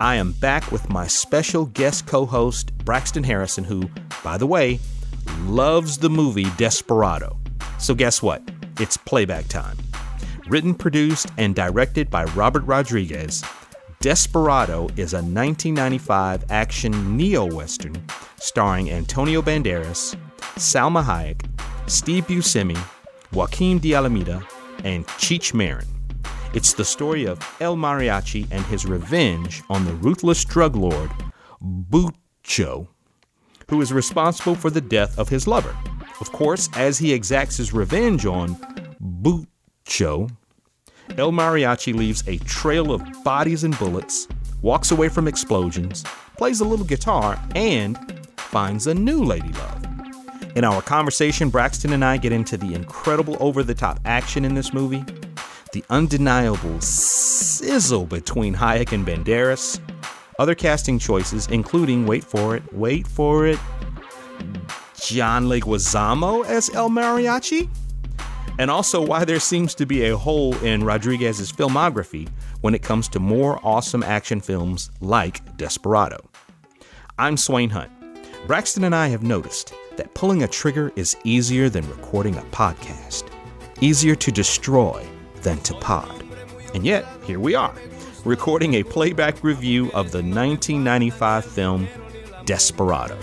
I am back with my special guest co host, Braxton Harrison, who, by the way, loves the movie Desperado. So, guess what? It's playback time. Written, produced, and directed by Robert Rodriguez, Desperado is a 1995 action neo Western starring Antonio Banderas, Salma Hayek, Steve Buscemi, Joaquin de and Cheech Marin. It's the story of El Mariachi and his revenge on the ruthless drug lord Bucho, who is responsible for the death of his lover. Of course, as he exacts his revenge on Bucho, El Mariachi leaves a trail of bodies and bullets, walks away from explosions, plays a little guitar, and finds a new lady love. In our conversation, Braxton and I get into the incredible over the top action in this movie, the undeniable sizzle between Hayek and Banderas, other casting choices, including, wait for it, wait for it, John Leguizamo as El Mariachi, and also why there seems to be a hole in Rodriguez's filmography when it comes to more awesome action films like Desperado. I'm Swain Hunt. Braxton and I have noticed that pulling a trigger is easier than recording a podcast, easier to destroy than to pod. And yet, here we are, recording a playback review of the 1995 film Desperado.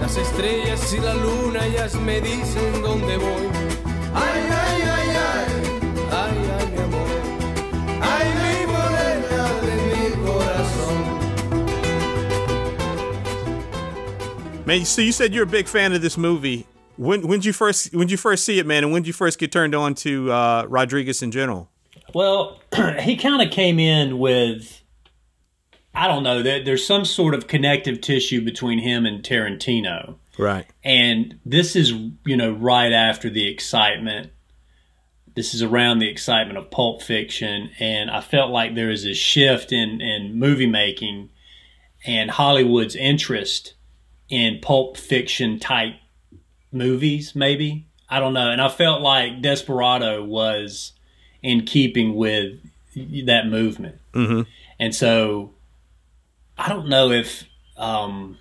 Las estrellas y la luna ellas me dicen dónde voy. Ay, ay, ay, ay, ay, ay, mi amor. Ay, mi morena de mi corazón. Man, so you said you're a big fan of this movie. When when did you first when did you first see it, man, and when did you first get turned on to uh, Rodriguez in general? Well, he kind of came in with I don't know that there's some sort of connective tissue between him and Tarantino. Right. And this is, you know, right after the excitement. This is around the excitement of Pulp Fiction, and I felt like there was a shift in in movie making and Hollywood's interest in Pulp Fiction type movies. Maybe I don't know, and I felt like Desperado was in keeping with that movement, mm-hmm. and so I don't know if um,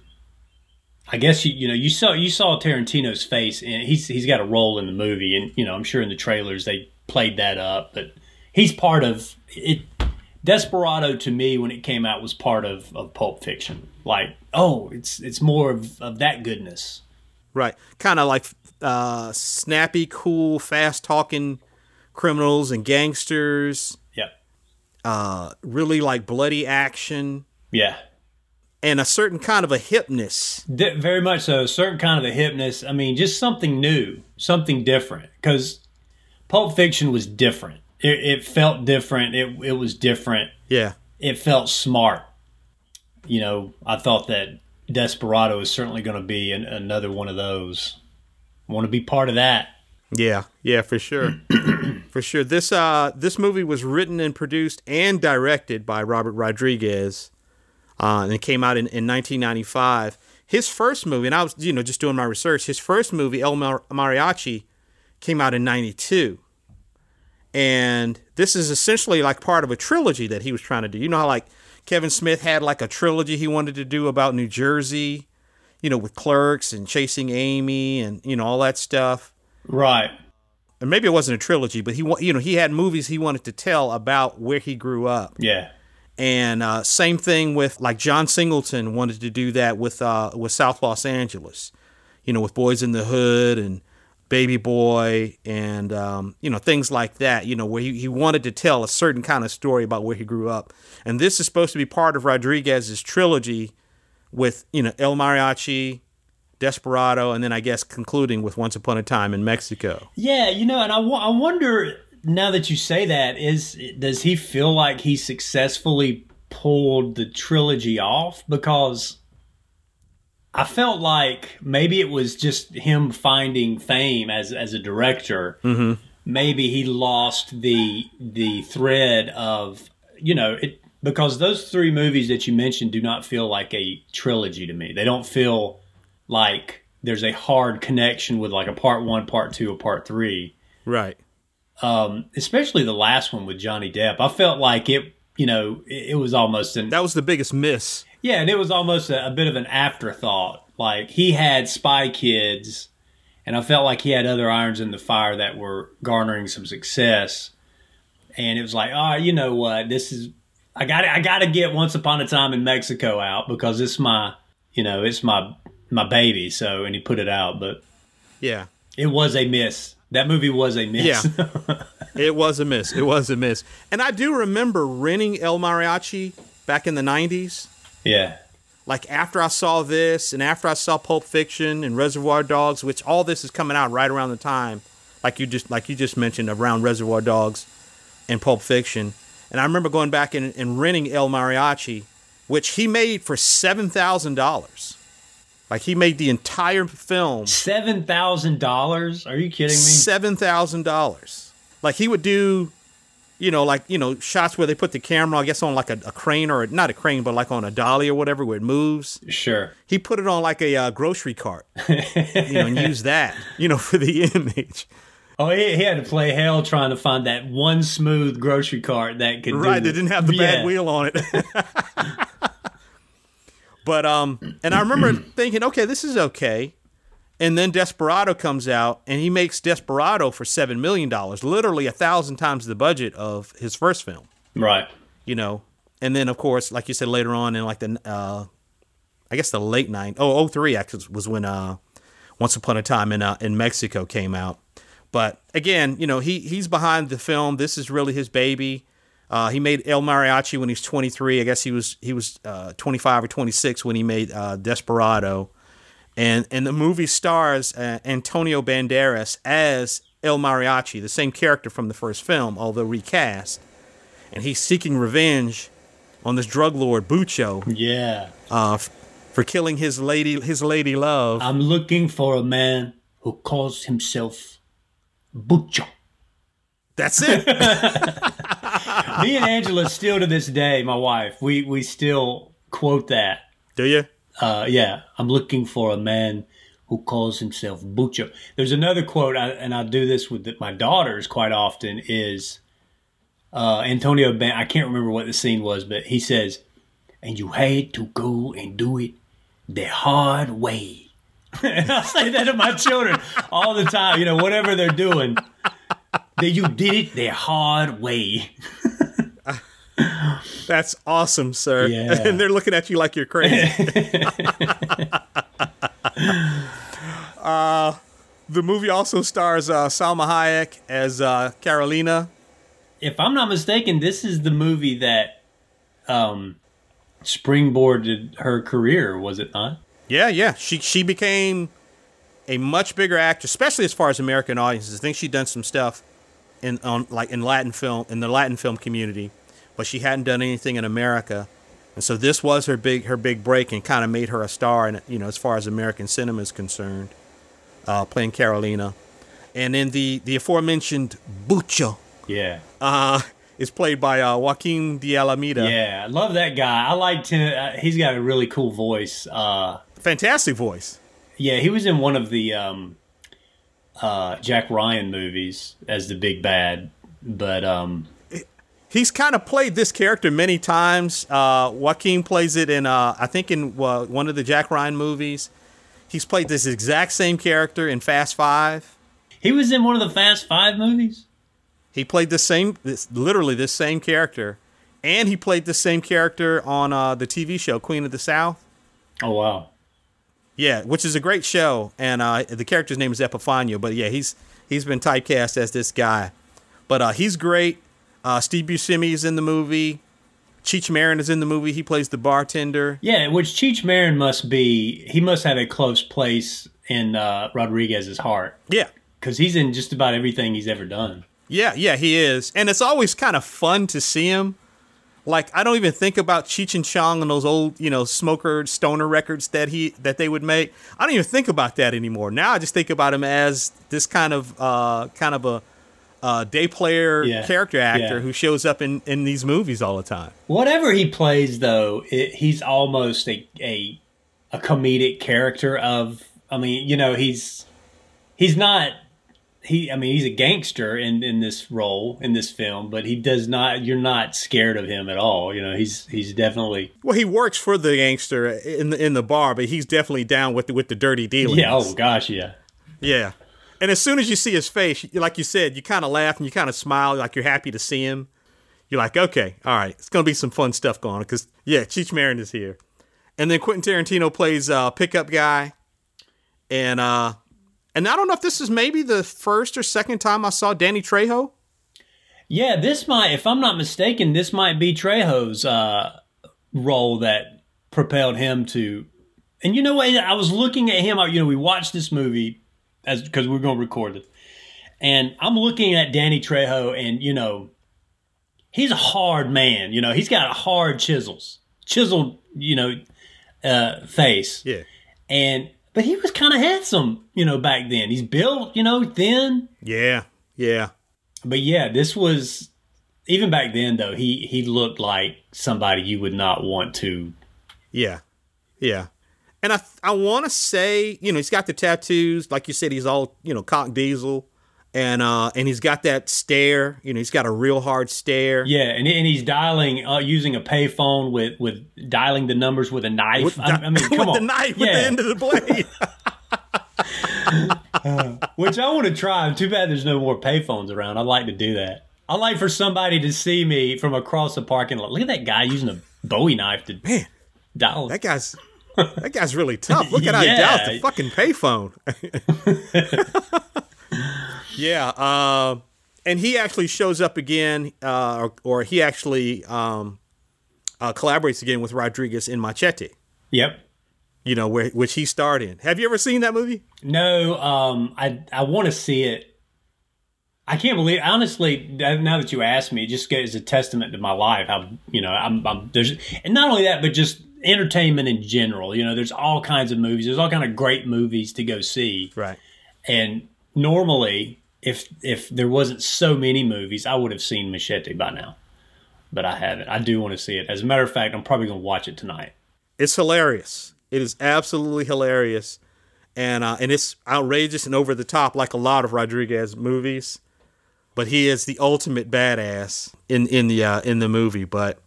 I guess you you know you saw you saw Tarantino's face and he's he's got a role in the movie and you know I'm sure in the trailers they played that up but he's part of it Desperado to me when it came out was part of, of Pulp Fiction like oh it's it's more of, of that goodness right kind of like uh, snappy cool fast talking criminals and gangsters yep uh, really like bloody action yeah and a certain kind of a hipness. very much so. A certain kind of a hipness. I mean, just something new, something different. Because Pulp Fiction was different. It, it, felt different. It, it was different. Yeah. It felt smart. You know, I thought that Desperado is certainly going to be an, another one of those. I want to be part of that. Yeah, yeah, for sure, for sure. This uh, this movie was written and produced and directed by Robert Rodriguez uh, and it came out in, in 1995. His first movie, and I was you know just doing my research. His first movie, El Mar- Mariachi, came out in '92, and this is essentially like part of a trilogy that he was trying to do. You know how like Kevin Smith had like a trilogy he wanted to do about New Jersey, you know, with Clerks and Chasing Amy and you know all that stuff. Right. And maybe it wasn't a trilogy, but he you know he had movies he wanted to tell about where he grew up. Yeah. And uh, same thing with like John Singleton wanted to do that with uh, with South Los Angeles, you know, with Boys in the Hood and Baby Boy and um, you know things like that. You know, where he, he wanted to tell a certain kind of story about where he grew up. And this is supposed to be part of Rodriguez's trilogy with you know El Mariachi, Desperado, and then I guess concluding with Once Upon a Time in Mexico. Yeah, you know, and I, I wonder now that you say that, is does he feel like he successfully pulled the trilogy off? Because I felt like maybe it was just him finding fame as as a director. Mm-hmm. Maybe he lost the the thread of you know it because those three movies that you mentioned do not feel like a trilogy to me. They don't feel like there's a hard connection with like a part one, part two, or part three. Right um, especially the last one with Johnny Depp. I felt like it, you know, it, it was almost an That was the biggest miss. Yeah, and it was almost a, a bit of an afterthought. Like he had Spy Kids, and I felt like he had other irons in the fire that were garnering some success. And it was like, oh, you know what? This is I got I got to get Once Upon a Time in Mexico out because it's my, you know, it's my my baby. So, and he put it out, but Yeah. it was a miss. That movie was a miss. Yeah. It was a miss. It was a miss. And I do remember renting El Mariachi back in the 90s. Yeah. Like after I saw this and after I saw Pulp Fiction and Reservoir Dogs, which all this is coming out right around the time, like you just like you just mentioned around Reservoir Dogs and Pulp Fiction. And I remember going back and, and renting El Mariachi, which he made for seven thousand dollars. Like he made the entire film Seven thousand dollars? Are you kidding me? seven thousand dollars. Like he would do, you know, like you know, shots where they put the camera, I guess, on like a, a crane or not a crane, but like on a dolly or whatever, where it moves. Sure. He put it on like a uh, grocery cart, you know, and use that, you know, for the image. Oh, he, he had to play hell trying to find that one smooth grocery cart that could Right, do they didn't have the Yeah. bad wheel on it. but um, and I remember thinking, okay, this is okay. And then Desperado comes out, and he makes Desperado for seven million dollars, literally a thousand times the budget of his first film. Right. you know. And then, of course, like you said later on in like the, uh, I guess the late nine, oh, 03 actually was when uh, Once Upon a Time in uh, in Mexico came out. But again, you know, he he's behind the film. This is really his baby. Uh, he made El Mariachi when he was 23. I guess he was he was uh, 25 or 26 when he made uh, Desperado, and and the movie stars uh, Antonio Banderas as El Mariachi, the same character from the first film, although recast and he's seeking revenge on this drug lord Bucho Yeah. uh, f- for killing his lady his lady love. I'm looking for a man who calls himself Bucho. That's it. Me and Angela still to this day, my wife, we, we still quote that. Do you? Uh, yeah, I'm looking for a man who calls himself Bucho. There's another quote, and I do this with my daughters quite often, is uh, Antonio Ben. I can't remember what the scene was, but he says, and you had to go and do it the hard way. and I say that to my children all the time, you know, whatever they're doing, that you did it the hard way. That's awesome, sir. Yeah. and they're looking at you like you're crazy. uh, the movie also stars uh, Salma Hayek as uh, Carolina. if I'm not mistaken, this is the movie that um, springboarded her career, was it not? Yeah, yeah. She she became a much bigger actress, especially as far as American audiences. I think she'd done some stuff in on like in Latin film in the Latin film community, but she hadn't done anything in America. And so this was her big her big break and kind of made her a star and you know as far as American cinema is concerned, uh, playing Carolina. And then the the aforementioned Bucho Yeah. uh, is played by uh, Joaquin de Almeida. Yeah, I love that guy. I liked him. Uh, he's got a really cool voice. Uh, Fantastic voice. yeah, he was in one of the um, uh, Jack Ryan movies as the big bad. But um, he's kind of played this character many times. Uh, Joaquin plays it in, uh, I think, in uh, one of the Jack Ryan movies. He's played this exact same character in Fast Five. he was in one of the Fast Five movies. He played the same, this, literally this same character, and he played the same character on uh, the TV show Queen of the South. Oh wow. Yeah, which is a great show, and uh, the character's name is Epifanio. But yeah, he's he's been typecast as this guy, but uh, he's great. Uh, Steve Buscemi is in the movie. Cheech Marin is in the movie. He plays the bartender. Yeah, which Cheech Marin must be. He must have a close place in uh, Rodriguez's heart Yeah, because he's in just about everything he's ever done. yeah, yeah. He is, and it's always kind of fun to see him. Like I don't even think about Cheech and Chong and those old, you know, smoker stoner records that he that they would make. I don't even think about that anymore. Now I just think about him as this kind of uh, kind of a uh, day player Yeah, character actor yeah. who shows up in in these movies all the time. Whatever he plays, though, it, he's almost a, a a comedic character. Of, I mean, you know, he's he's not he. I mean, he's a gangster in in this role in this film, but he does not. You're not scared of him at all. You know, he's he's definitely. Well, he works for the gangster in the in the bar, but he's definitely down with the, with the dirty dealings. Yeah. Oh gosh. Yeah. Yeah. And as soon as you see his face, like you said, you kind of laugh and you kind of smile, like you're happy to see him. You're like, okay, all right, it's gonna be some fun stuff going on because yeah, Cheech Marin is here, and then Quentin Tarantino plays uh, pickup guy, and uh, and I don't know if this is maybe the first or second time I saw Danny Trejo. Yeah, this might, if I'm not mistaken, this might be Trejo's uh, role that propelled him to. And you know what? I was looking at him. You know, we watched this movie as because we we're going to record it, and I'm looking at Danny Trejo, and you know, he's a hard man. You know, he's got a hard chisels, chiseled, you know, uh, face. Yeah. And but he was kind of handsome, you know, back then. He's built, you know, thin. Yeah. Yeah. But yeah, this was even back then though. He he looked like somebody you would not want to. Yeah. Yeah. And I I want to say, you know, he's got the tattoos, like you said. He's all you know, cock diesel. And uh and he's got that stare. You know he's got a real hard stare. Yeah and, and he's dialing uh, using a payphone with with dialing the numbers with a knife. With, I, I mean come with on. the knife yeah. with the end of the blade. Uh, which i want to try. Too bad there's no more payphones around. I'd like to do that. I'd like for somebody to see me from across the parking lot. Look at that guy using a bowie knife to man dial that guy's that guy's really tough look at how Yeah. he dials the fucking payphone Yeah, uh, and he actually shows up again, uh, or, or he actually um, uh, collaborates again with Rodriguez in Machete. yep You know, where which he starred in. Have you ever seen that movie? No, um, I I want to see it. I can't believe, honestly, now that you asked me, it just is a testament to my life. How you know, I'm, I'm there's, and not only that, but just entertainment in general. You know, there's all kinds of movies. There's all kind of great movies to go see. Right. And normally, if if there wasn't so many movies, I would have seen Machete by now. But I haven't. I do want to see it. As a matter of fact, I'm probably going to watch it tonight. It's hilarious. It is absolutely hilarious, and uh, and it's outrageous and over the top, like a lot of Rodriguez movies. But he is the ultimate badass in in the uh, in the movie. But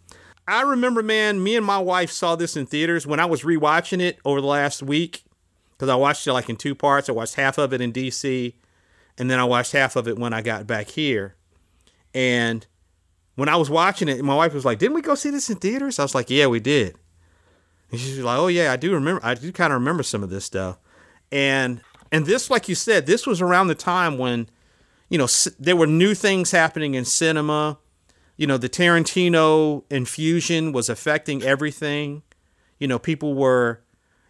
I remember, man, me and my wife saw this in theaters when I was rewatching it over the last week because I watched it like in two parts. I watched half of it in D.C. and then I watched half of it when I got back here. And when I was watching it, my wife was like, "Didn't we go see this in theaters?" I was like, "Yeah, we did." And she's like, "Oh yeah, I do remember. I do kind of remember some of this stuff." And and this, like you said, this was around the time when, you know, there were new things happening in cinema. You know, the Tarantino infusion was affecting everything. You know, people were,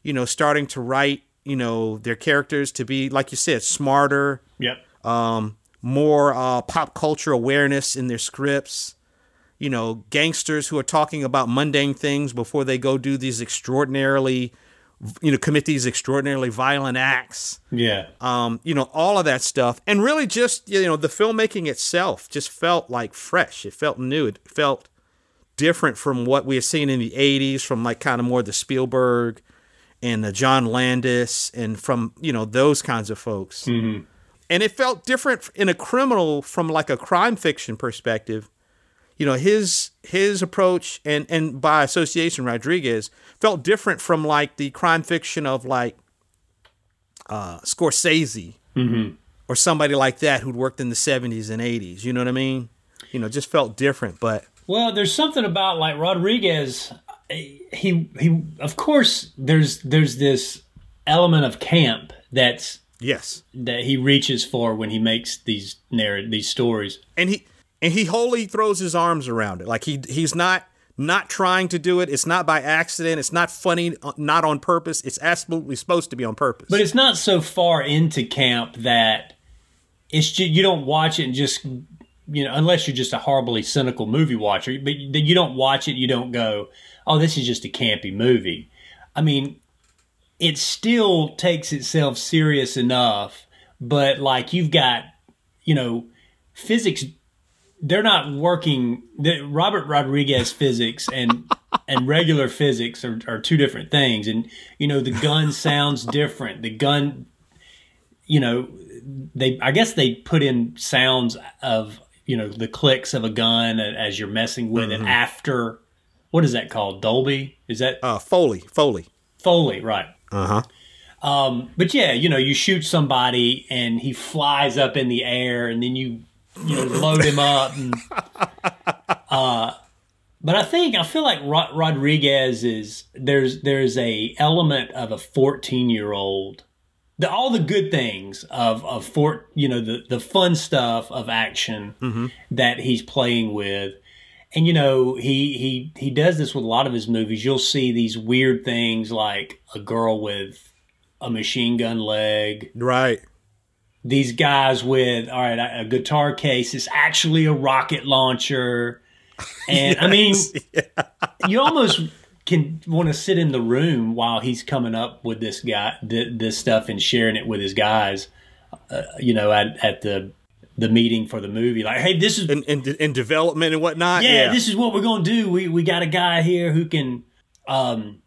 you know, starting to write, you know, their characters to be, like you said, smarter, Yep. um, more uh, pop culture awareness in their scripts. You know, gangsters who are talking about mundane things before they go do these extraordinarily, you know, commit these extraordinarily violent acts. Yeah. Um, you know, all of that stuff, and really just you know the filmmaking itself just felt like fresh. It felt new. It felt different from what we had seen in the '80s, from like kind of more the Spielberg and the John Landis, and from you know those kinds of folks and it felt different in a criminal from like a crime fiction perspective you know his his approach and and by association rodriguez felt different from like the crime fiction of like uh scorsese or somebody like that who'd worked in the 70s and 80s you know what i mean you know just felt different but Well, there's something about like Rodriguez. He he. Of course, there's there's this element of camp that's yes that he reaches for when he makes these narrative these stories. and he and he wholly throws his arms around it like he he's not not trying to do it it's not by accident it's not funny uh, not on purpose it's absolutely supposed to be on purpose But it's not so far into camp that it's just, you don't watch it and just you know unless you're just a horribly cynical movie watcher. But you don't watch it, you don't go, "Oh, this is just a campy movie." I mean, it still takes itself serious enough, but like you've got, you know, physics. They're not working. The, Robert Rodriguez physics and and regular physics are, are two different things. And you know, the gun sounds different. The gun, you know, they I guess they put in sounds of you know the clicks of a gun as you're messing with Mm-hmm. it after what is that called Dolby is that Uh, Foley, Foley. Foley right Uh huh. um, but yeah you know you shoot somebody and he flies up in the air and then you you know load him up and uh but I think I feel like Rod- Rodriguez is there's there's a element of a 14 year old the, all the good things of of four you know the the fun stuff of action that he's playing with. And you know he he he does this with a lot of his movies. You'll see these weird things like a girl with a machine gun leg. Right. These guys with all right a guitar case. Is actually a rocket launcher. And i mean you almost can want to sit in the room while he's coming up with this guy th- this stuff and sharing it with his guys uh, you know at, at the the meeting for the movie. Like hey this is In, in, in development and whatnot. yeah, this is what we're gonna do. We we got a guy here who can um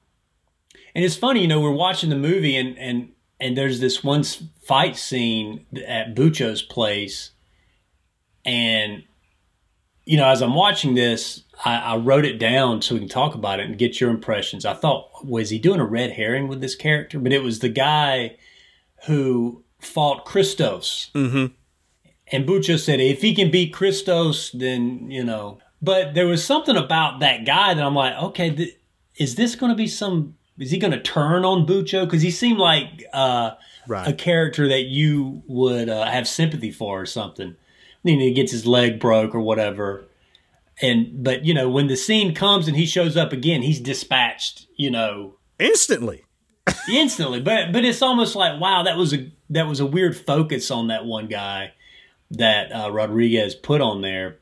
and it's funny, you know, we're watching the movie and and and there's this one fight scene at Bucho's place and you know, as I'm watching this, I, I wrote it down so we can talk about it and get your impressions. I thought, was he doing a red herring with this character? But it was the guy who fought Christos. Mm-hmm. And Bucho said, if he can beat Christos, then, you know. But there was something about that guy that I'm like, okay, th- is this going to be some, is he going to turn on Bucho? Because he seemed like uh, Right. a character that you would uh, have sympathy for or something. Then he gets his leg broke or whatever. And, but, you know, when the scene comes and he shows up again, he's dispatched, you know, Instantly. instantly. But but it's almost like wow, that was a that was a weird focus on that one guy that uh, Rodriguez put on there.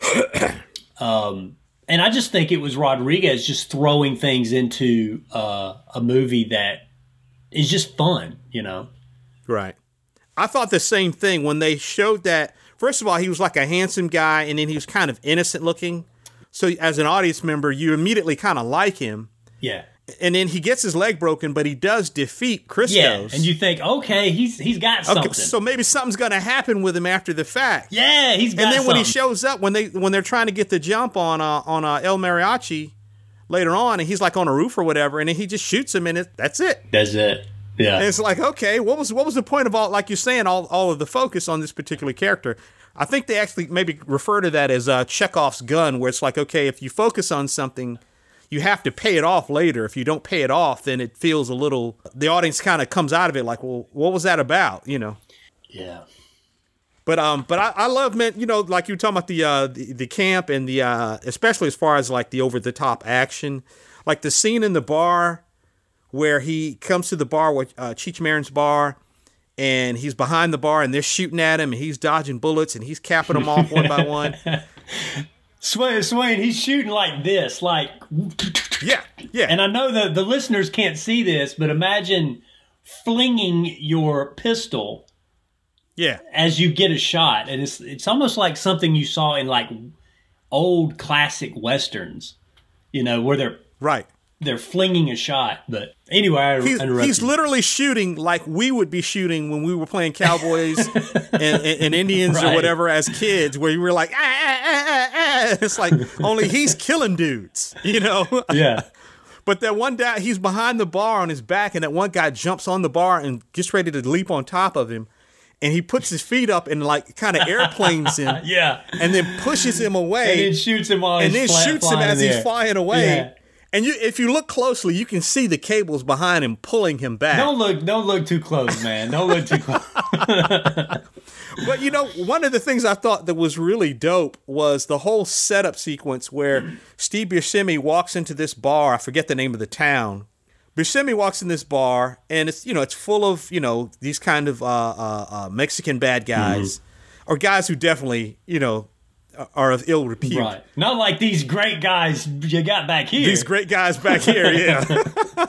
um, and I just think it was Rodriguez just throwing things into uh, a movie that is just fun, you know. Right. I thought the same thing when they showed that. First of all, he was like a handsome guy, and then he was kind of innocent looking. So as an audience member, you immediately kind of like him. Yeah. And then he gets his leg broken, but he does defeat Christos. Yeah, and you think, okay, he's he's got something. Okay, so maybe something's going to happen with him after the fact. yeah, he's and then when he shows up, when they when they're trying to get the jump on uh, on uh, El Mariachi later on, and he's like on a roof or whatever, and then he just shoots him, and it, that's it. That's it. Yeah. And it's like, okay, what was what was the point of all like you're saying all all of the focus on this particular character? I think they actually maybe refer to that as uh, Chekhov's gun, where it's like, okay, if you focus on something, you have to pay it off later. If you don't pay it off, then it feels a little. The audience kind of comes out of it like, well, what was that about? You know. yeah. But um, but I, I love man, you know, like you were talking about the uh the, the camp and the uh especially as far as like the over the top action, like the scene in the bar where he comes to the bar with uh, Cheech Marin's bar, and he's behind the bar and they're shooting at him and he's dodging bullets and he's capping them off one by one. Swain, Swain, he's shooting like this, like Yeah, yeah, And I know that the listeners can't see this, but imagine flinging your pistol yeah, as you get a shot, and it's it's almost like something you saw in like old classic westerns, you know, where they're right. They're flinging a shot. But anyway, I He's, he's literally shooting like we would be shooting when we were playing cowboys and, and, and Indians or whatever as kids, where you were like, ah, ah, ah, ah, ah. it's like only he's killing dudes, you know. yeah, But that one guy, he's behind the bar on his back, and that one guy jumps on the bar and gets ready to leap on top of him, and he puts his feet up and like kind of airplanes him, yeah, and then pushes him away, and then shoots him while and then shoots him as he's flying away. Yeah. And you, if you look closely, you can see the cables behind him pulling him back. Don't look, don't look too close, man. Don't look too close. But you know, one of the things I thought that was really dope was the whole setup sequence where Steve Buscemi walks into this bar. I forget the name of the town. Buscemi walks in this bar, and it's you know it's full of you know these kind of uh, uh, uh, Mexican bad guys, or guys who definitely you know are of ill repute. right, not like these great guys you got back here. These great guys back here, yeah.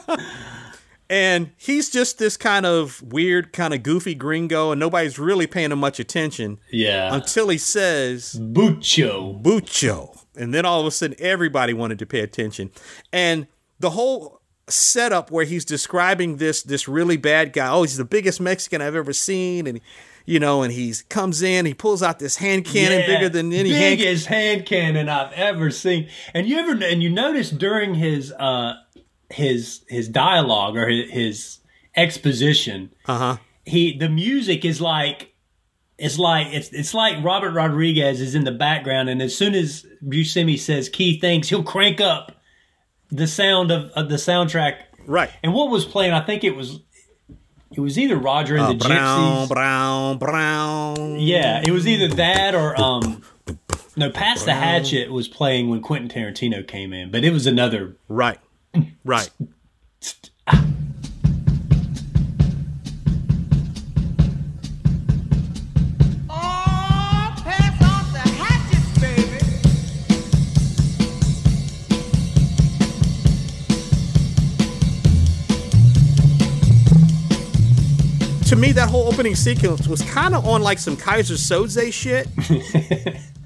and he's just this kind of weird, kind of goofy gringo, and nobody's really paying him much attention yeah, until he says Bucho. Bucho. And then all of a sudden, everybody wanted to pay attention. And the whole setup where he's describing this this really bad guy. Oh, he's the biggest Mexican I've ever seen, and you know, and he comes in, he pulls out this hand cannon Yeah, bigger than any hand. biggest hand cannon I've ever seen. And you ever and you notice during his uh his his dialogue or his, his exposition, Uh huh. he the music is like it's like it's it's like Robert Rodriguez is in the background, and as soon as Buscemi says key things, he'll crank up the sound of, of the soundtrack. Right. And what was playing? I think it was it was either Roger and Uh, the brown, Gypsies. brown, brown. Yeah, it was either that or um no, Pass the Hatchet was playing when Quentin Tarantino came in, but it was another Right. Right. to me, that whole opening sequence was kind of on like some Keyser Soze shit.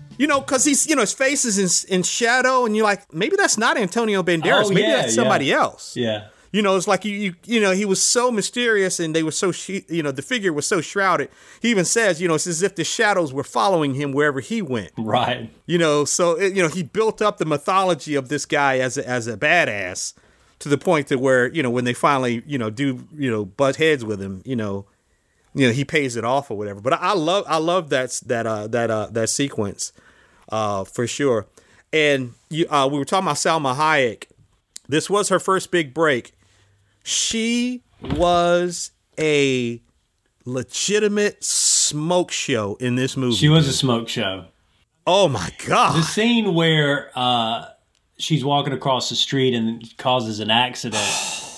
you know, because he's, you know, his face is in, in shadow, and you're like, maybe that's not Antonio Banderas. Oh, maybe yeah, that's somebody yeah. else. yeah. You know, it's like you, you, you know, he was so mysterious, and they were so, sh- you know, the figure was so shrouded. He even says, you know, it's as if the shadows were following him wherever he went. Right. You know, so it, you know, he built up the mythology of this guy as a, as a badass to the point that where you know when they finally you know do you know butt heads with him, you know, you know he pays it off or whatever. But I, I love I love that that uh, that uh, that sequence uh, for sure. And you uh, we were talking about Salma Hayek. This was her first big break. She was a legitimate smoke show in this movie. She was a smoke show. oh my god! The scene where uh, she's walking across the street and causes an accident,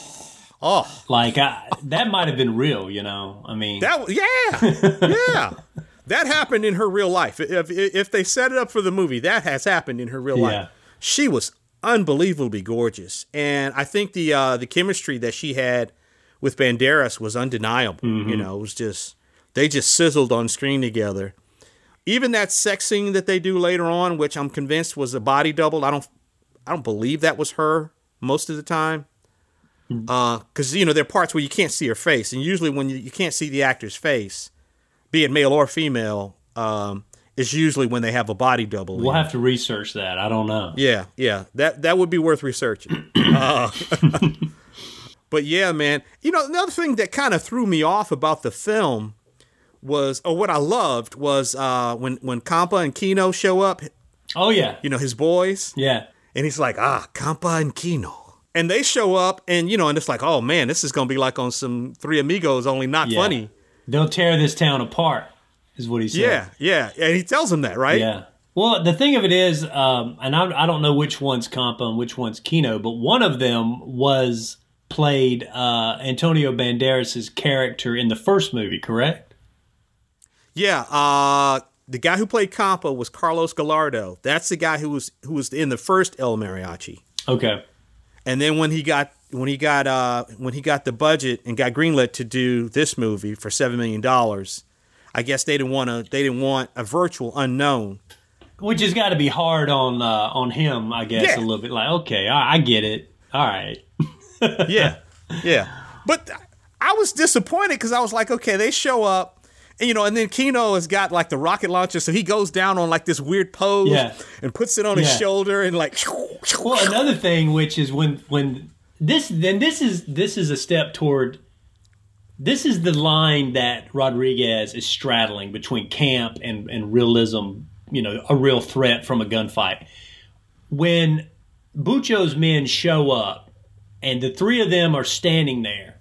Oh, like I, that might have been real, you know. I mean, that yeah, yeah. That happened in her real life. If if they set it up for the movie, that has happened in her real Yeah. life. She was unbelievably gorgeous, and I think the uh, the chemistry that she had with Banderas was undeniable. You know, it was just they just sizzled on screen together. Even that sex scene that they do later on, which I'm convinced was a body double. I don't I don't believe that was her most of the time. Because you know there are parts where you can't see her face, and usually when you, you can't see the actor's face, be it male or female, um, is usually when they have a body double. we'll in. have to research that. I don't know. Yeah, yeah, that that would be worth researching. Uh, but yeah, man, you know another thing that kind of threw me off about the film was, or what I loved was uh, when when Campa and Quino show up, Oh yeah, you know his boys, yeah. and he's like, ah, Campa and Quino. And they show up, and you know, and it's like, oh man, this is gonna be like on some Three Amigos, only not Yeah. funny. They'll tear this town apart, is what he says Yeah, yeah, and he tells them that, right? Yeah. Well, the thing of it is, um, and I, I don't know which one's Compa and which one's Quino, but one of them was played uh, Antonio Banderas' character in the first movie, correct? Yeah, uh, the guy who played compa was Carlos Gallardo. That's the guy who was who was in the first El Mariachi. Okay. And then when he got when he got uh, when he got the budget and got greenlit to do this movie for seven million dollars, I guess they didn't want to they didn't want a virtual unknown. Which has got to be hard on uh, on him, I guess, Yeah. a little bit. Like, okay, I, I get it. All right. Yeah, yeah. But I was disappointed because I was like, okay, they show up. And, you know, and then Quino has got like the rocket launcher, so he goes down on like this weird pose Yeah. and puts it on his shoulder and like. Well, another thing, which is when when this then this is this is a step toward. This is the line that Rodriguez is straddling between camp and and realism. You know, a real threat from a gunfight. When Bucho's men show up, and the three of them are standing there,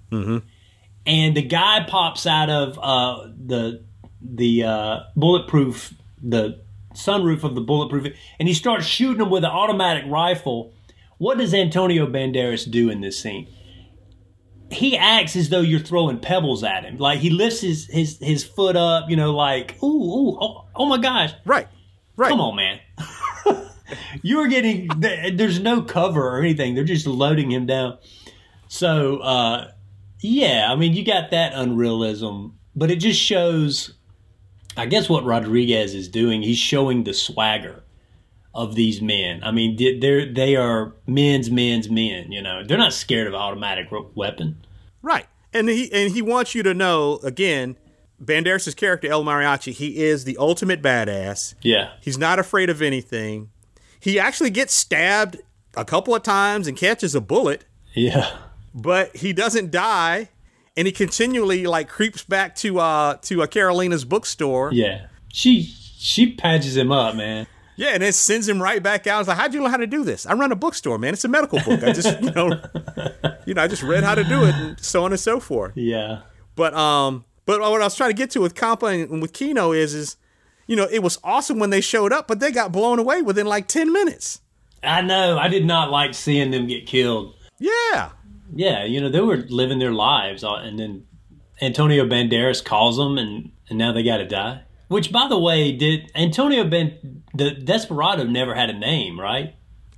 and the guy pops out of uh, the the uh, bulletproof the sunroof of the bulletproof, and he starts shooting them with an automatic rifle. What does Antonio Banderas do in this scene? He acts as though you're throwing pebbles at him. Like he lifts his his, his foot up, you know, like ooh ooh oh, oh my gosh, Right, right. come on man. You're getting there's no cover or anything. They're just loading him down. So uh, yeah, I mean you got that unrealism, but it just shows. I guess what Rodriguez is doing, he's showing the swagger of these men. I mean, they- they're they are men's men's men. You know, they're not scared of automatic weapon. Right. And he and he wants you to know again Banderas' character El Mariachi, he is the ultimate badass. Yeah. He's not afraid of anything. He actually gets stabbed a couple of times and catches a bullet, Yeah. but he doesn't die. And he continually like creeps back to uh to uh, Carolina's bookstore. Yeah. She she patches him up, man. Yeah, and then sends him right back out. It's like, how'd you learn how to do this? I run a bookstore, man. It's a medical book. I just, you know, you know, I just read how to do it, and so on and so forth. Yeah. But um, but what I was trying to get to with Compa and with Quino is, is, you know, it was awesome when they showed up, but they got blown away within like ten minutes. I know. I did not like seeing them get killed. Yeah, Yeah, you know, they were living their lives, uh, and then Antonio Banderas calls them, and, and now they got to die. Which, by the way, did Antonio Ben the Desperado never had a name, right?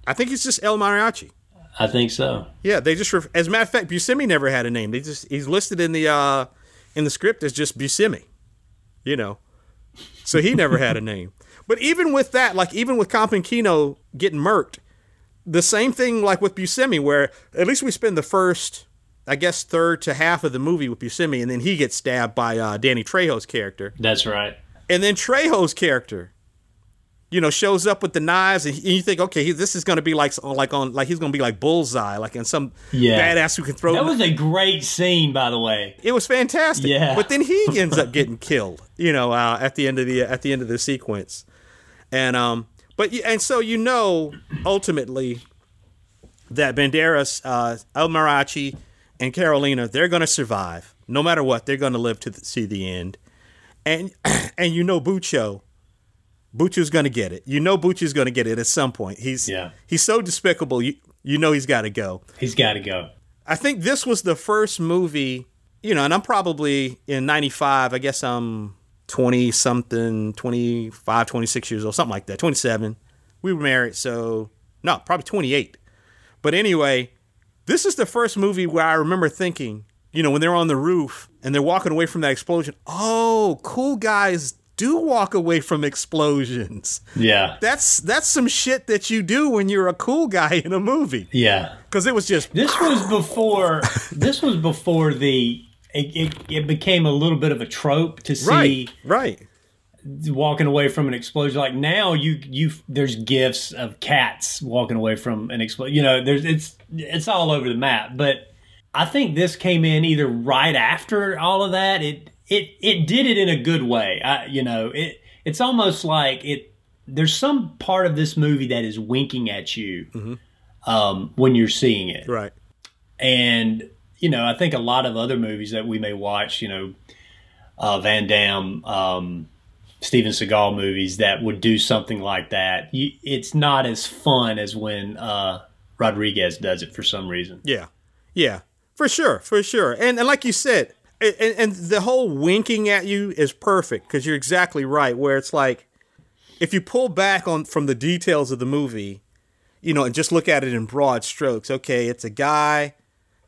I think it's just El Mariachi. I think so. Yeah, they just, as a matter of fact, Buscemi never had a name. They just he's listed in the uh in the script as just Buscemi. You know, so he never had a name. But even with that, like even with Comp and Quino getting murked, the same thing like with Buscemi, where at least we spend the first, I guess, third to half of the movie with Buscemi, and then he gets stabbed by uh, Danny Trejo's character, That's right. and then Trejo's character, you know, shows up with the knives, and, he- and you think, okay, he, this is going to be like like on like he's going to be like Bullseye, like in some Yeah. badass who can throw. That was a great scene, by the way. it was fantastic. Yeah. But then he ends up getting killed, you know, uh, at the end of the at the end of the sequence, and um, but and so you know, ultimately, that Banderas, uh, El Mariachi, and Carolina, they're going to survive no matter what. They're going to live to the, see the end, and and you know, Bucho. Bucho's going to get it. You know, Bucho's going to get it at some point. He's Yeah. he's so despicable. You you know he's got to go. He's got to go. I think this was the first movie, you know, and I'm probably in 95, I guess I'm 20 something, 25, 26 years old, something like that, 27. We were married, so no, probably 28. But anyway, this is the first movie where I remember thinking, you know, when they're on the roof and they're walking away from that explosion, oh, cool guys do walk away from explosions. Yeah. That's that's some shit that you do when you're a cool guy in a movie. Yeah. Cuz it was just This was before. this was before the. It, it, it became a little bit of a trope to see right, right. walking away from an explosion. Like now, you you there's gifs of cats walking away from an explosion. You know, there's it's it's all over the map. But I think this came in either right after all of that. It it it did it in a good way. I, you know, it it's almost like it. There's some part of this movie that is winking at you um, when you're seeing it. Right. And, you know, I think a lot of other movies that we may watch, you know, uh, Van Damme, um, Steven Seagal movies that would do something like that, you, it's not as fun as when uh, Rodriguez does it for some reason. Yeah, yeah, for sure, for sure. And and like you said, and, and the whole winking at you is perfect because you're exactly right. Where it's like, if you pull back on from the details of the movie, you know, and just look at it in broad strokes. Okay, it's a guy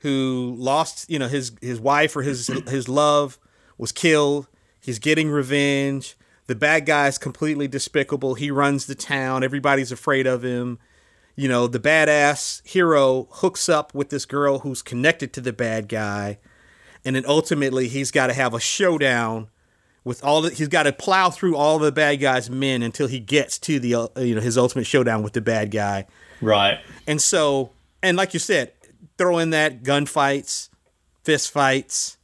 who lost, you know, his his wife or his his love was killed. He's getting revenge. The bad guy's completely despicable. He runs the town. Everybody's afraid of him you know, the badass hero hooks up with this girl who's connected to the bad guy, and then ultimately he's got to have a showdown with all the. He's got to plow through all the bad guy's men until he gets to the uh, you know his ultimate showdown with the bad guy. Right. And so, and like you said, throw in that gunfights, fist fights,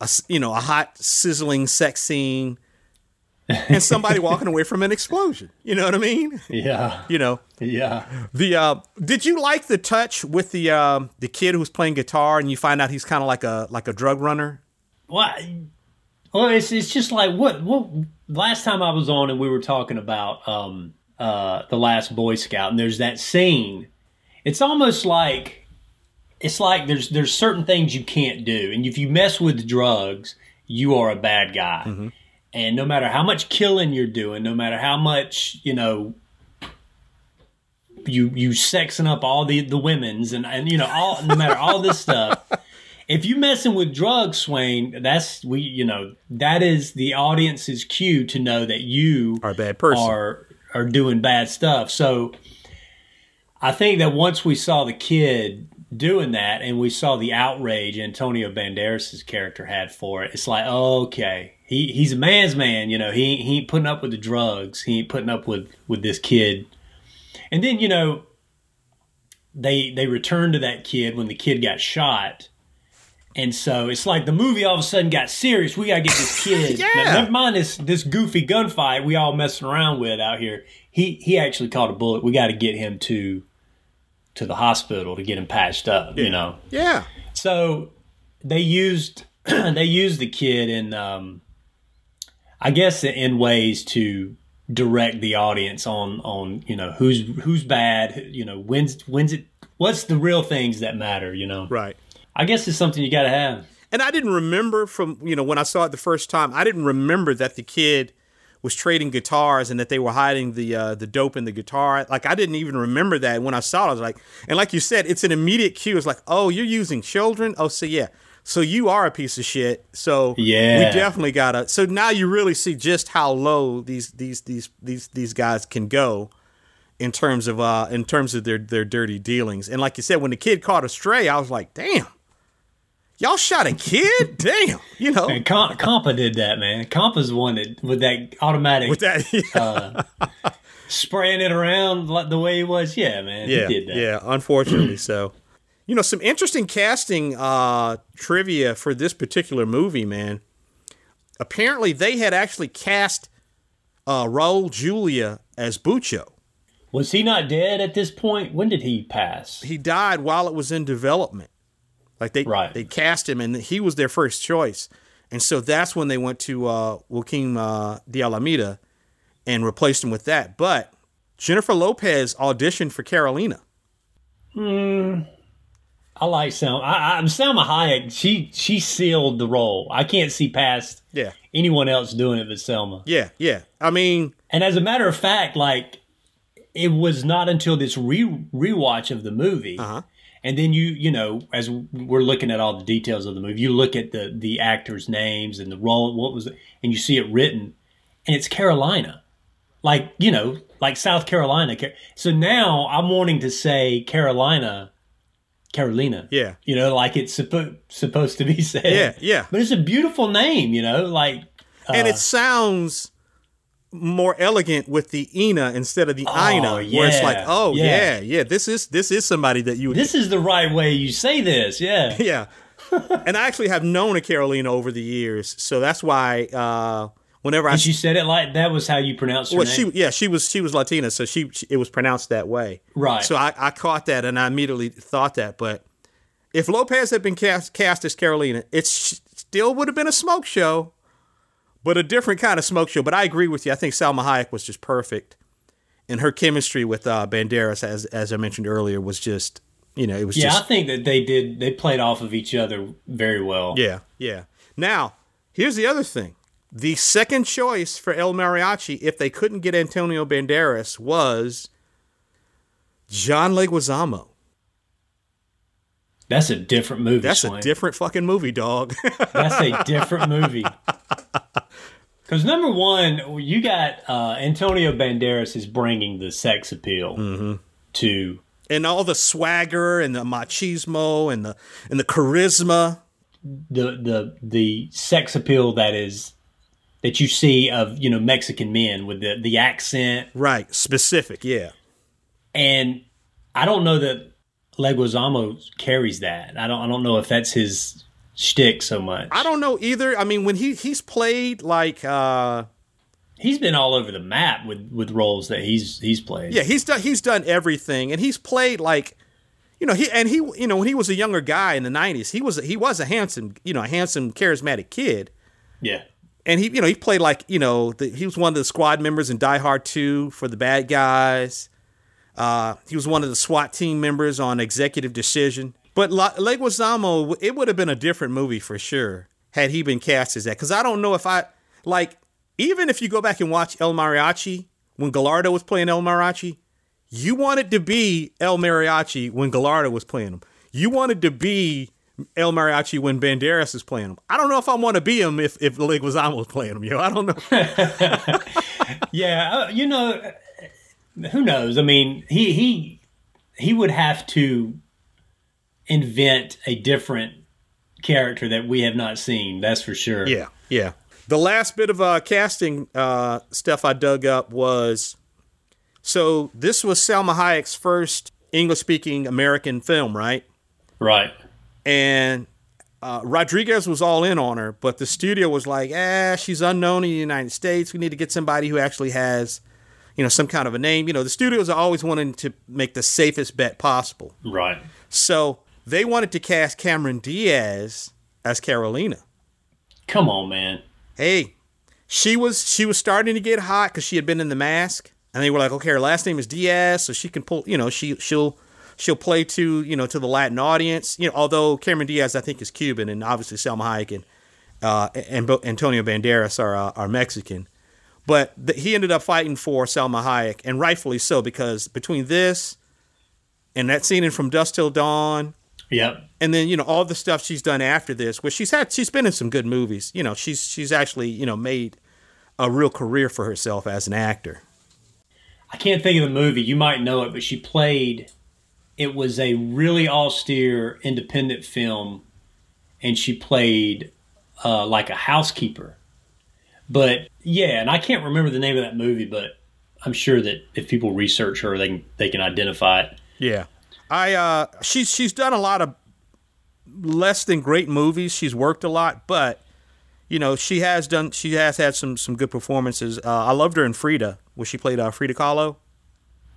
a you know a hot sizzling sex scene, and somebody walking away from an explosion. You know what I mean? Yeah. You know. Yeah. The uh, did you like the touch with the um, the kid who's playing guitar and you find out he's kind of like a like a drug runner? Well, well, it's it's just like what what last time I was on and we were talking about um uh the last Boy Scout and there's that scene. It's almost like it's like there's there's certain things you can't do, and if you mess with drugs, you are a bad guy. Mm-hmm. And no matter how much killing you're doing, no matter how much you know you you sexing up all the the women's and and you know all no matter all this stuff if you messing with drugs swain that's we you know that is the audience's cue to know that you Are a bad person. are are doing bad stuff so i think that once we saw the kid doing that, and we saw the outrage Antonio Banderas' character had for it. It's like, okay, he he's a man's man. You know, he he ain't putting up with the drugs. He ain't putting up with with this kid. And then you know, they they returned to that kid when the kid got shot. And so it's like the movie all of a sudden got serious. We gotta get this kid. Yeah. Now, never mind this this goofy gunfight we all messing around with out here. He he actually caught a bullet. We got to get him to to the hospital to get him patched up. You know. Yeah. So they used they used the kid in um, I guess in ways to direct the audience on on you know who's who's bad you know when's when's it what's the real things that matter you know Right. I guess it's something you got to have And I didn't remember from, you know, when I saw it the first time, I didn't remember that the kid was trading guitars and that they were hiding the uh, the dope in the guitar. Like I didn't even remember that when I saw it. I was like, and like you said, it's an immediate cue. It's like, oh, you're using children. Oh, so yeah, so you are a piece of shit. So Yeah. we definitely gotta. So now you really see just how low these these these these these guys can go in terms of uh in terms of their their dirty dealings. And like you said, when the kid caught a stray, I was like, damn. Y'all shot a kid? Damn. You know, and Com- Campa did that man Campa's the one that with that automatic with that. uh spraying it around like the way he was yeah man yeah, he did that yeah. Unfortunately, so. You know, some interesting casting uh, trivia for this particular movie, man. Apparently, they had actually cast uh, Raul Julia as Bucho. was he not dead at this point when did he pass He died while it was in development. Like they Right. they cast him, and he was their first choice. And so that's when they went to uh, Joaquin uh, de Almeida and replaced him with that. But Jennifer Lopez auditioned for Carolina. Hmm. I like Salma. I, I'm Salma Hayek. She she sealed the role. I can't see past Yeah, anyone else doing it but Salma. yeah, yeah. I mean, And as a matter of fact, like it was not until this re rewatch of the movie, Uh-huh. And then you you know as we're looking at all the details of the movie, you look at the the actors' names and the role, what was it, and you see it written, and it's Carolina, like you know, like South Carolina. So now I'm wanting to say Carolina, Carolina. Yeah. you know, like it's suppo- supposed to be said. Yeah, yeah. But it's a beautiful name, you know, like and Uh. it sounds more elegant with the Ina instead of the Ina, where it's like, oh yeah. yeah. yeah, this is this is somebody that you this is the right way you say this. Yeah. yeah. and I actually have known a Carolina over the years, so that's why uh, whenever I she said it like that was how you pronounced her well, name. she yeah she was she was Latina, so she, she it was pronounced that way. Right. So I, I caught that and I immediately thought that. But if Lopez had been cast cast as Carolina, it sh- still would have been a smoke show, but a different kind of smoke show. But I agree with you. I think Salma Hayek was just perfect, and her chemistry with uh, Banderas, as as I mentioned earlier, was just you know it was yeah, just I think that they did. They played off of each other very well. Yeah, yeah. Now, here's the other thing. The second choice for El Mariachi, if they couldn't get Antonio Banderas, was John Leguizamo. That's a different movie. That's a different fucking movie, dog. That's a different movie. Because number one, you got uh, Antonio Banderas is bringing the sex appeal Mm-hmm. to and all the swagger and the machismo and the and the charisma. the the the sex appeal that is that you see of you know Mexican men with the the accent Right, specific, yeah. and I don't know that Leguizamo carries that. I don't I don't know if that's his shtick so much. I don't know either. I mean, when he he's played like uh He's been all over the map with with roles that he's he's played. Yeah, he's done he's done everything, and he's played like, you know, he and he you know when he was a younger guy in the '90s, he was he was a handsome you know a handsome charismatic kid, yeah. and he you know he played like you know the, he was one of the squad members in Die Hard 2 for the bad guys. Uh, he was one of the SWAT team members on Executive Decision. But La- Leguizamo, it would have been a different movie for sure had he been cast as that. Because I don't know if I like even if you go back and watch El Mariachi when Gallardo was playing El Mariachi, you wanted to be El Mariachi when Gallardo was playing him. You wanted to be El Mariachi when Banderas is playing him. I don't know if I want to be him if if Leguizamo was playing him. Yo, I don't know. Yeah, uh, you know, who knows? I mean, he he he would have to invent a different character that we have not seen. That's for sure. Yeah, yeah. The last bit of uh, casting uh, stuff I dug up was so this was Salma Hayek's first English speaking American film, right? Right. And uh, Rodriguez was all in on her, but the studio was like, "Ah, she's unknown in the United States. We need to get somebody who actually has, you know, some kind of a name." You know, the studios are always wanting to make the safest bet possible. Right. So they wanted to cast Cameron Diaz as Carolina. Come on, man. Hey, she was she was starting to get hot because she had been in the mask, and they were like, okay, her last name is Diaz, so she can pull. You know, she she'll she'll play to you know to the Latin audience. You know, although Cameron Diaz I think is Cuban, and obviously Salma Hayek and uh, and Bo- Antonio Banderas are uh, are Mexican. But th- he ended up fighting for Salma Hayek, and rightfully so, because between this and that scene in From Dusk Till Dawn, Yep. and then you know all the stuff she's done after this, which she's had, she's been in some good movies. You know, she's she's actually you know made a real career for herself as an actor. I can't think of the movie. You might know it, but she played. It was a really austere independent film, and she played uh, like a housekeeper. But yeah, and I can't remember the name of that movie, but I'm sure that if people research her, they can they can identify it. Yeah, I uh, she's she's done a lot of less than great movies. She's worked a lot, but you know she has done she has had some some good performances. Uh, I loved her in Frida, where she played uh, Frida Kahlo.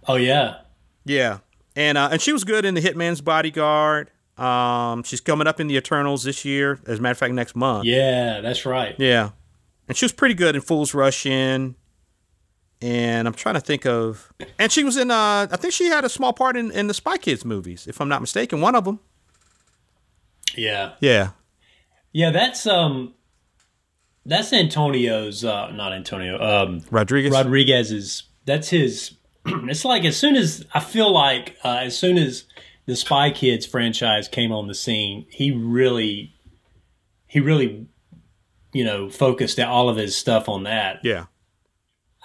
Oh yeah, Yeah, and uh, and she was good in the Hitman's Bodyguard. Um, she's coming up in the Eternals this year. As a matter of fact, next month. yeah, that's right. Yeah, and she was pretty good in Fools Rush In. And I'm trying to think of, and she was in. Uh, I think she had a small part in, in the Spy Kids movies, if I'm not mistaken. One of them. Yeah, Yeah, yeah. That's um, that's Antonio's. Uh, not Antonio. Um, Rodriguez. Rodriguez's. That's his. It's like as soon as I feel like uh, as soon as the Spy Kids franchise came on the scene, he really, he really, you know, focused all of his stuff on that. yeah,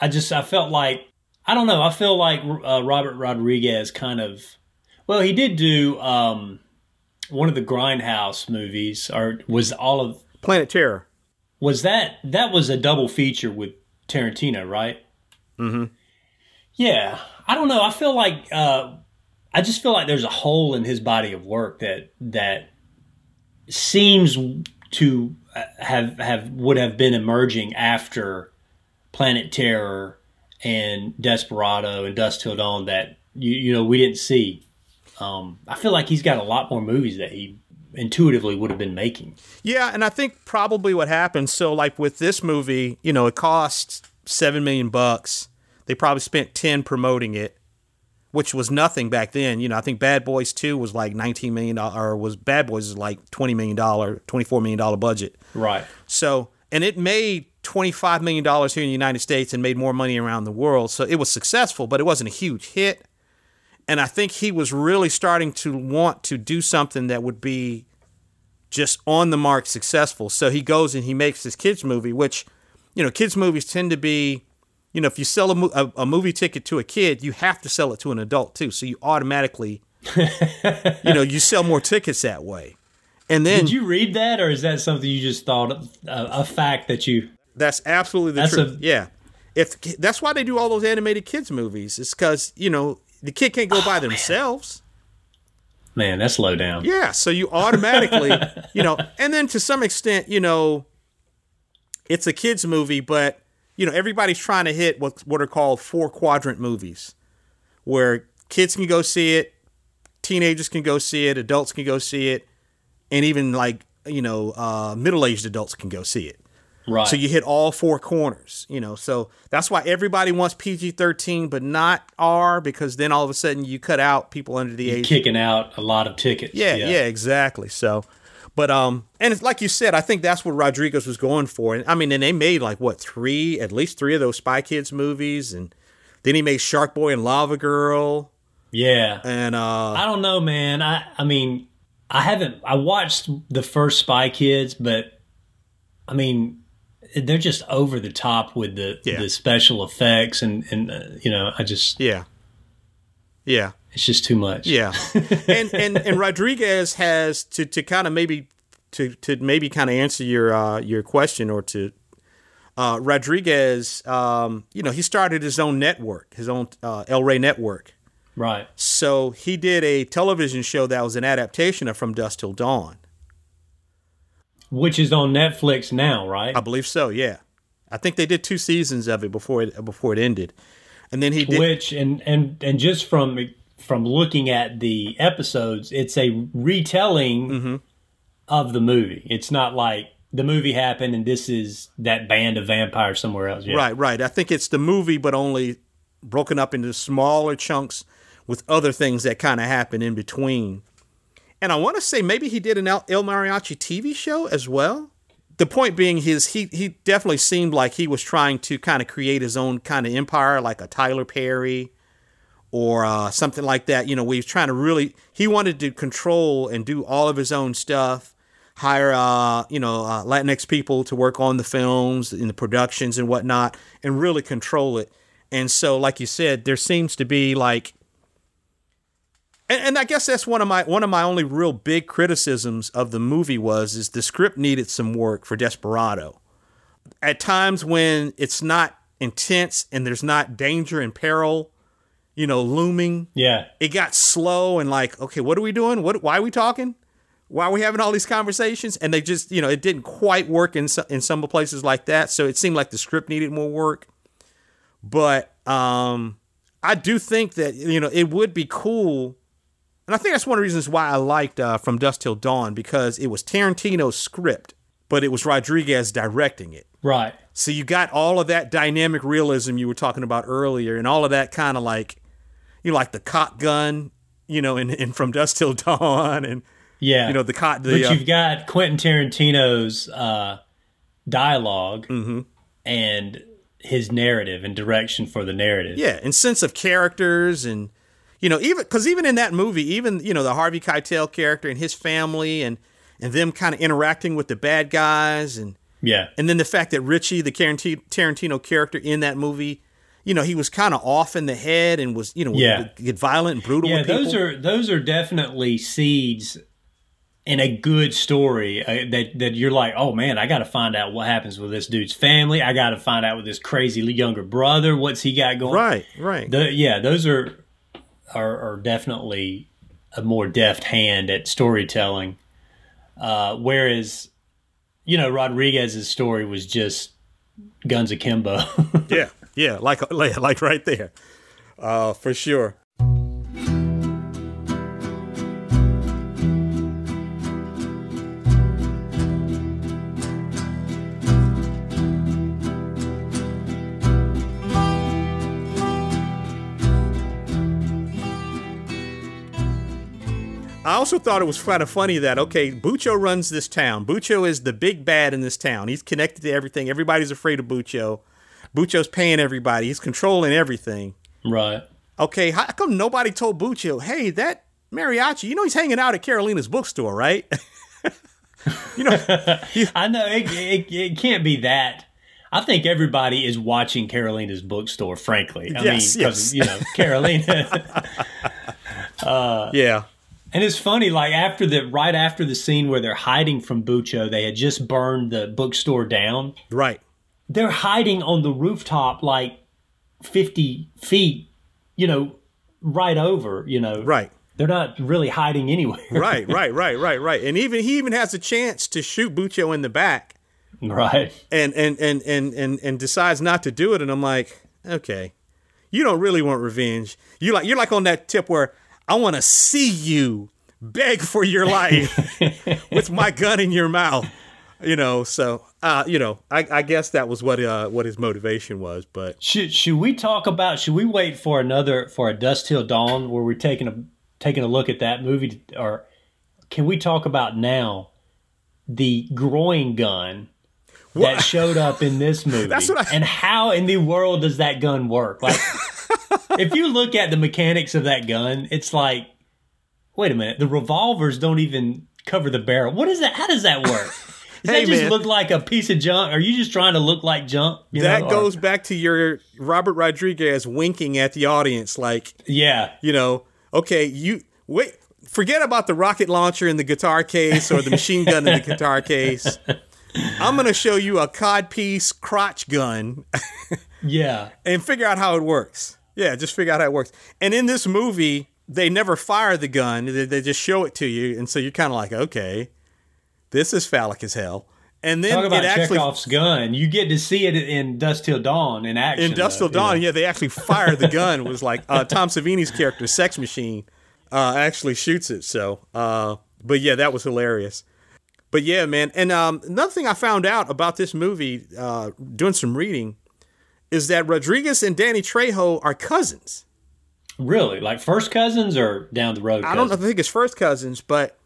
I just I felt like I don't know. I feel like uh, Robert Rodriguez kind of. Well, he did do um, one of the Grindhouse movies, or was all of Planet Terror. was that that was a double feature with Tarantino, right? Mm-hmm. Yeah, I don't know. I feel like uh, I just feel like there's a hole in his body of work that that seems to have have would have been emerging after Planet Terror and Desperado and Dusk Till Dawn that you you know we didn't see. Um, I feel like he's got a lot more movies that he intuitively would have been making. Yeah, and I think probably what happened. So, like with this movie, you know, it cost seven million bucks. They probably spent ten promoting it, which was nothing back then. You know, I think Bad Boys Two was like nineteen million dollars, or was Bad Boys is like twenty million dollar, twenty four million dollar budget. Right. So, and it made $25 million here in the United States and made more money around the world. So it was successful, but it wasn't a huge hit. And I think he was really starting to want to do something that would be just on the mark successful. So he goes and he makes this kids movie, which, you know, kids movies tend to be, you know, if you sell a, a, a movie ticket to a kid, you have to sell it to an adult too. So you automatically, you know, you sell more tickets that way. And then Did you read that, or is that something you just thought uh, a fact that you? That's absolutely the That's truth. a- yeah, if that's why they do all those animated kids movies. It's because you know the kid can't go by themselves. Man, that's low down. Yeah, so you automatically, you know, and then to some extent, you know, it's a kids movie, but you know everybody's trying to hit what what are called four quadrant movies, where kids can go see it, teenagers can go see it, adults can go see it, and even like you know uh, middle aged adults can go see it. Right. So you hit all four corners, you know. So that's why everybody wants PG thirteen, but not R, because then all of a sudden you cut out people under the age. kicking out a lot of tickets. Yeah, yeah, exactly. So, but um, and it's like you said, I think that's what Rodriguez was going for. And I mean, and they made like what three, at least three of those Spy Kids movies, and then he made Shark Boy and Lava Girl, Yeah. and uh, I don't know, man. I I mean, I haven't. I watched the first Spy Kids, but I mean, they're just over the top with the Yeah. the special effects, and and uh, you know, I just yeah, yeah. It's just too much. Yeah, and and and Rodriguez has to to kind of maybe to to maybe kind of answer your uh, your question or to uh, Rodriguez. Um, you know, he started his own network, his own uh, El Rey network. Right. So he did a television show that was an adaptation of From Dusk Till Dawn. Which is on Netflix now, right? I believe so. Yeah, I think they did two seasons of it before it before it ended, and then he did. Which and and and just from from looking at the episodes, it's a retelling Mm-hmm. of the movie. It's not like the movie happened and this is that band of vampires somewhere else. Yeah. Right, right. I think it's the movie, but only broken up into smaller chunks with other things that kind of happen in between. And I want to say maybe he did an El, El Mariachi TV show as well. The point being, his he he definitely seemed like he was trying to kind of create his own kind of empire, like a Tyler Perry or uh, something like that. You know, he was trying to really he wanted to control and do all of his own stuff. Hire, uh, you know, uh, Latinx people to work on the films and the productions and whatnot, and really control it. And so, like you said, there seems to be like, and, and I guess that's one of my one of my only real big criticisms of the movie was is the script needed some work for Desperado. At times when it's not intense and there's not danger and peril, you know, looming, Yeah. it got slow and like, okay, what are we doing? What? Why are we talking? Why are we having all these conversations? And they just, you know, it didn't quite work in some, in some places like that. So it seemed like the script needed more work. But um, I do think that you know it would be cool, and I think that's one of the reasons why I liked uh, From Dusk Till Dawn because it was Tarantino's script, but it was Rodriguez directing it. Right. So you got all of that dynamic realism you were talking about earlier, and all of that kind of like, you know, like the cock gun, you know, in, in From Dusk Till Dawn, and Yeah. you know the but The, uh, you've got Quentin Tarantino's uh, dialog Mm-hmm. and his narrative and direction for the narrative. yeah, and sense of characters, and you know, even because even in that movie, even you know the Harvey Keitel character and his family, and and them kind of interacting with the bad guys, and Yeah. and then the fact that Richie, the Tarantino, character in that movie. You know, he was kind of off in the head and was, you know, Yeah. get violent and brutal Yeah, those are those are definitely seeds in a good story uh, that that you're like, oh man, I got to find out what happens with this dude's family. I got to find out with this crazy younger brother. What's he got going? right, right. The, yeah, those are, are are definitely a more deft hand at storytelling. Uh, whereas, you know, Rodriguez's story was just guns akimbo. Yeah, yeah, like like, right there, uh, for sure. Also thought it was kind of funny that okay, Bucho runs this town. Bucho is the big bad in this town. He's connected to everything. Everybody's afraid of Bucho. Bucho's paying everybody. He's controlling everything. right. Okay, how come nobody told Bucho, hey, that mariachi, you know he's hanging out at Carolina's bookstore, right? you know, I know it, it, it can't be that. I think everybody is watching Carolina's bookstore. Frankly, I Yes, mean, because yes. you know Carolina, uh, yeah, and it's funny. Like after the right after the scene where they're hiding from Bucho, they had just burned the bookstore down. right. They're hiding on the rooftop, like fifty feet. You know, right over. You know, Right. They're not really hiding anywhere. Right, right, right, right, right. And even he even has a chance to shoot Bucho in the back right. and and and and and, and decides not to do it and I'm like, okay. You don't really want revenge. You like you're like on that tip where I want to see you beg for your life with my gun in your mouth. You know, so uh, you know, I, I guess that was what uh what his motivation was, but Should should we talk about? Should we wait for another for a Dusk Till Dawn where we're taking a taking a look at that movie, or can we talk about now the groin gun that showed up in this movie, That's what I- and how in the world does that gun work? Like, if you look at the mechanics of that gun, it's like, wait a minute, the revolvers don't even cover the barrel. What is that? How does that work? Does Hey, that just man. look like a piece of junk? Are you just trying to look like junk? You that know, or- goes back to your Robert Rodriguez winking at the audience like yeah. you know, okay, you wait, forget about the rocket launcher in the guitar case or the machine gun in the guitar case. I'm going to show you a codpiece crotch gun Yeah. and figure out how it works. Yeah, just figure out how it works. And in this movie, they never fire the gun; they, they just show it to you, and so you're kind of like, okay, this is phallic as hell. And then Talk about it actually Chekhov's gun. You get to see it in Dusk Till Dawn in action. in Dusk Till Dawn, know. yeah, they actually fire the gun. Was like uh, Tom Savini's character, Sex Machine, uh, actually shoots it. So, uh, but yeah, that was hilarious. But yeah, man. And um, another thing I found out about this movie, uh, doing some reading, is that Rodriguez and Danny Trejo are cousins. Really? Like first cousins or down the road? I don't know, I think it's first cousins, but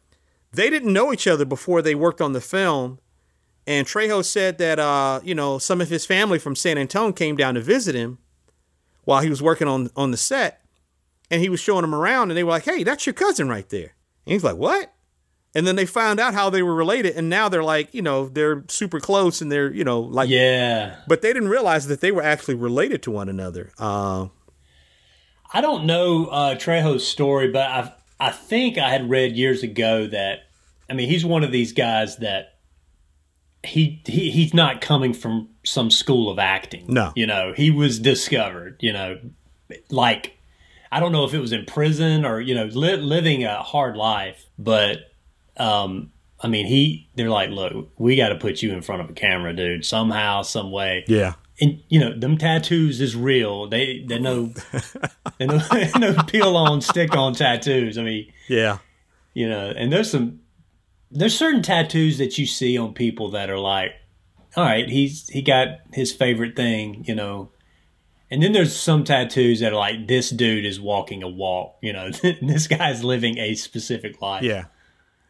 they didn't know each other before they worked on the film. And Trejo said that uh, you know some of his family from San Antonio came down to visit him while he was working on on the set, and he was showing them around, and they were like, "Hey, that's your cousin right there." And he's like, "What?" And then they found out how they were related, and now they're like, you know, they're super close, and they're you know like, Yeah. but they didn't realize that they were actually related to one another. Uh, I don't know uh, Trejo's story, but I I think I had read years ago that I mean he's one of these guys that he, he he's not coming from some school of acting. No. you know he was discovered. You know, like I don't know if it was in prison or you know li- living a hard life, but um, I mean he they're like, look, we got to put you in front of a camera, dude, somehow, some way yeah, and you know them tattoos is real. They they know they know, no peel on stick on tattoos. I mean, yeah, you know, and there's some there's certain tattoos that you see on people that are like, all right, he's he got his favorite thing, you know. And then there's some tattoos that are like, this dude is walking a walk, you know. this guy's living a specific life, yeah,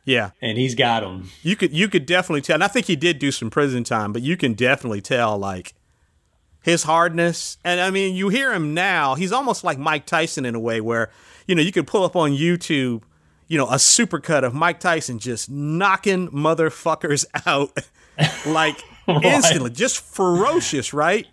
yeah. and he's got them. You could you could definitely tell, and I think he did do some prison time, but you can definitely tell like his hardness. And I mean, you hear him now; he's almost like Mike Tyson in a way, where you know you could pull up on YouTube, you know, a supercut of Mike Tyson just knocking motherfuckers out like instantly, just ferocious, right?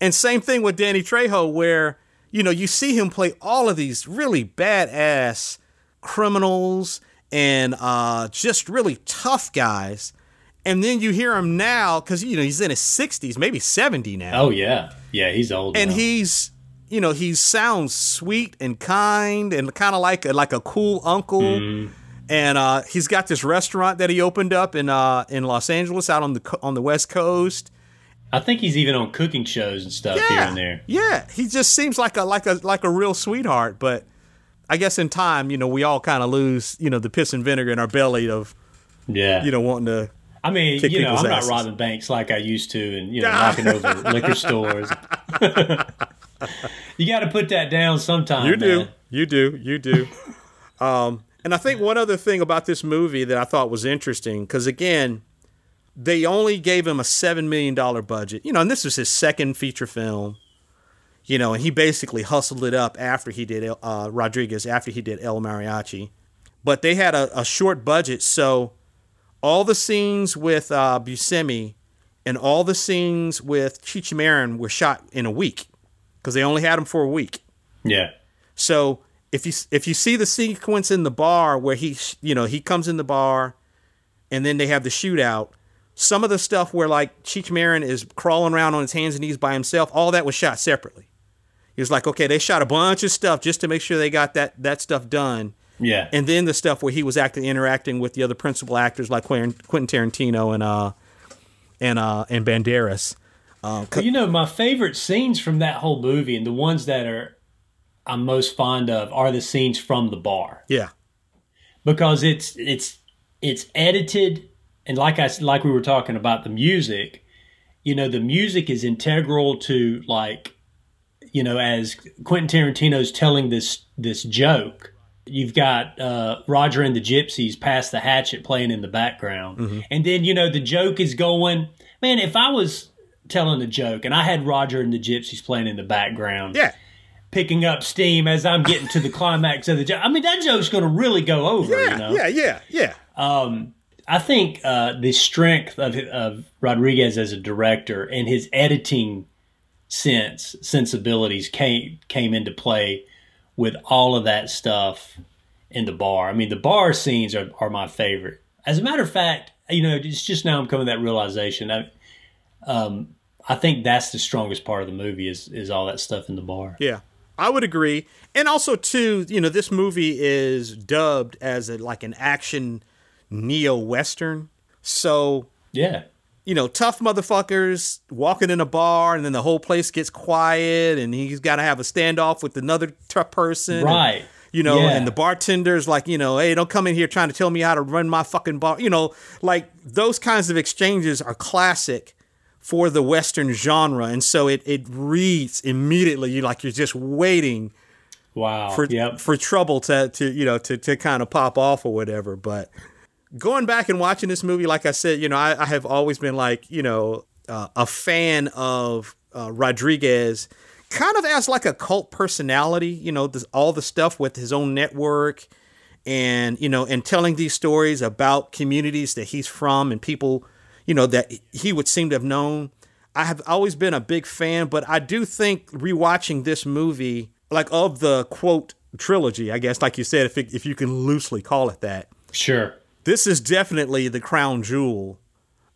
And same thing with Danny Trejo, where you know you see him play all of these really badass criminals and uh, just really tough guys. And then you hear him now because you know he's in his sixties, maybe seventy now, Oh yeah, yeah, he's old. and now. he's you know he sounds sweet and kind and kind of like a, like a cool uncle. Mm-hmm. And uh, he's got this restaurant that he opened up in uh, in Los Angeles, out on the on the West Coast. I think he's even on cooking shows and stuff here and there. Yeah, he just seems like a like a like a real sweetheart. But I guess in time, you know, we all kind of lose, you know, the piss and vinegar in our belly of Yeah, you know wanting to. I mean, kick you know, I'm not robbing banks like I used to, and you know, knocking over liquor stores. you got to put that down sometime. You do, man. you do, you do. um, and I think one other thing about this movie that I thought was interesting, because again, they only gave him a seven million dollar budget. You know, and this was his second feature film. You know, and he basically hustled it up after he did uh, Rodriguez, after he did El Mariachi. But they had a, a short budget, so all the scenes with uh, Buscemi and all the scenes with Cheech Marin were shot in a week because they only had them for a week. Yeah, So if you if you see the sequence in the bar where he you know he comes in the bar, and then they have the shootout. Some of the stuff where like Cheech Marin is crawling around on his hands and knees by himself, all that was shot separately. He was like, okay, they shot a bunch of stuff just to make sure they got that that stuff done, yeah, and then the stuff where he was actually interacting with the other principal actors like Quentin Tarantino and uh and uh and Banderas. Uh, you know, my favorite scenes from that whole movie, and the ones that are I'm most fond of, are the scenes from the bar yeah, because it's it's it's edited, and like I like we were talking about the music. You know, the music is integral to like, you know, as Quentin Tarantino's telling this this joke. You've got uh, Roger and the Gypsies Pass the Hatchet playing in the background, and then you know the joke is going. Man, if I was telling a joke and I had Roger and the Gypsies playing in the background, yeah, picking up steam as I'm getting to the climax of the joke, I mean that joke's going to really go over. yeah, you know? yeah, yeah, yeah. Um, I think uh, the strength of, of Rodriguez as a director and his editing sense sensibilities came came into play with all of that stuff in the bar. I mean, the bar scenes are, are my favorite. As a matter of fact, you know, it's just now I'm coming to that realization. I, um, I think that's the strongest part of the movie is is all that stuff in the bar. Yeah, I would agree. And also, too, you know, this movie is dubbed as a, like an action neo western. So Yeah, you know, tough motherfuckers walking in a bar, and then the whole place gets quiet, and he's got to have a standoff with another tough person. and, Right. you know, Yeah. and the bartender's like, you know, hey, don't come in here trying to tell me how to run my fucking bar. You know, like those kinds of exchanges are classic for the Western genre. And so it, it reads immediately, you like you're just waiting wow. for yep. for trouble to to you know to to kind of pop off or whatever. But going back and watching this movie, like I said, you know, I, I have always been like you know uh, a fan of uh, Rodriguez, kind of as like a cult personality. You know, this, all the stuff with his own network. And you know, and telling these stories about communities that he's from and people, you know, that he would seem to have known. I have always been a big fan, but I do think rewatching this movie, like of the quote trilogy, I guess, like you said, if it, if you can loosely call it that, Sure. This is definitely the crown jewel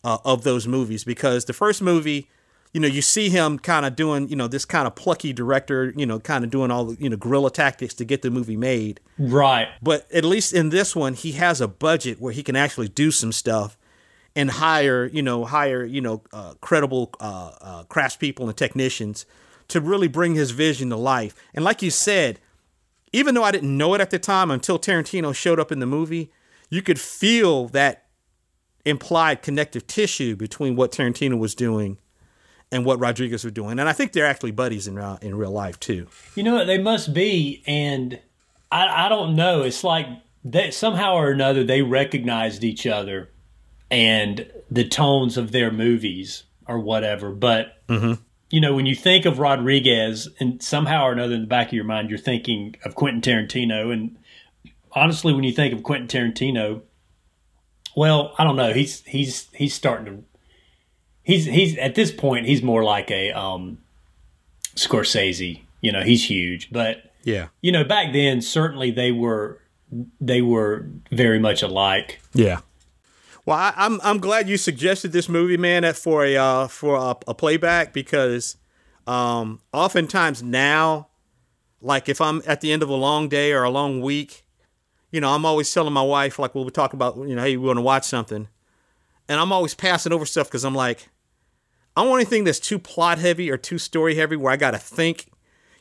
uh, of those movies because the first movie, you know, you see him kind of doing, you know, this kind of plucky director, you know, kind of doing all the, you know, guerrilla tactics to get the movie made. Right. But at least in this one, he has a budget where he can actually do some stuff and hire, you know, hire, you know, uh, credible uh, uh, craftspeople and technicians to really bring his vision to life. And like you said, even though I didn't know it at the time until Tarantino showed up in the movie, you could feel that implied connective tissue between what Tarantino was doing and what Rodriguez was doing. And I think they're actually buddies in real, in real life too. You know what? They must be, and I, I don't know. It's like that somehow or another they recognized each other and the tones of their movies or whatever. But mm-hmm. you know, when you think of Rodriguez, and somehow or another in the back of your mind, you're thinking of Quentin Tarantino. And honestly, when you think of Quentin Tarantino, well, I don't know. He's he's he's starting to. He's he's at this point he's more like a um, Scorsese. You know, he's huge, but Yeah. you know, back then certainly they were they were very much alike. Yeah. Well, I, I'm I'm glad you suggested this movie, man, for a uh, for a, a playback because um, oftentimes now, like if I'm at the end of a long day or a long week, you know, I'm always telling my wife like, well, we talk about, you know, hey, we want to watch something, and I'm always passing over stuff because I'm like, I don't want anything that's too plot heavy or too story heavy where I got to think.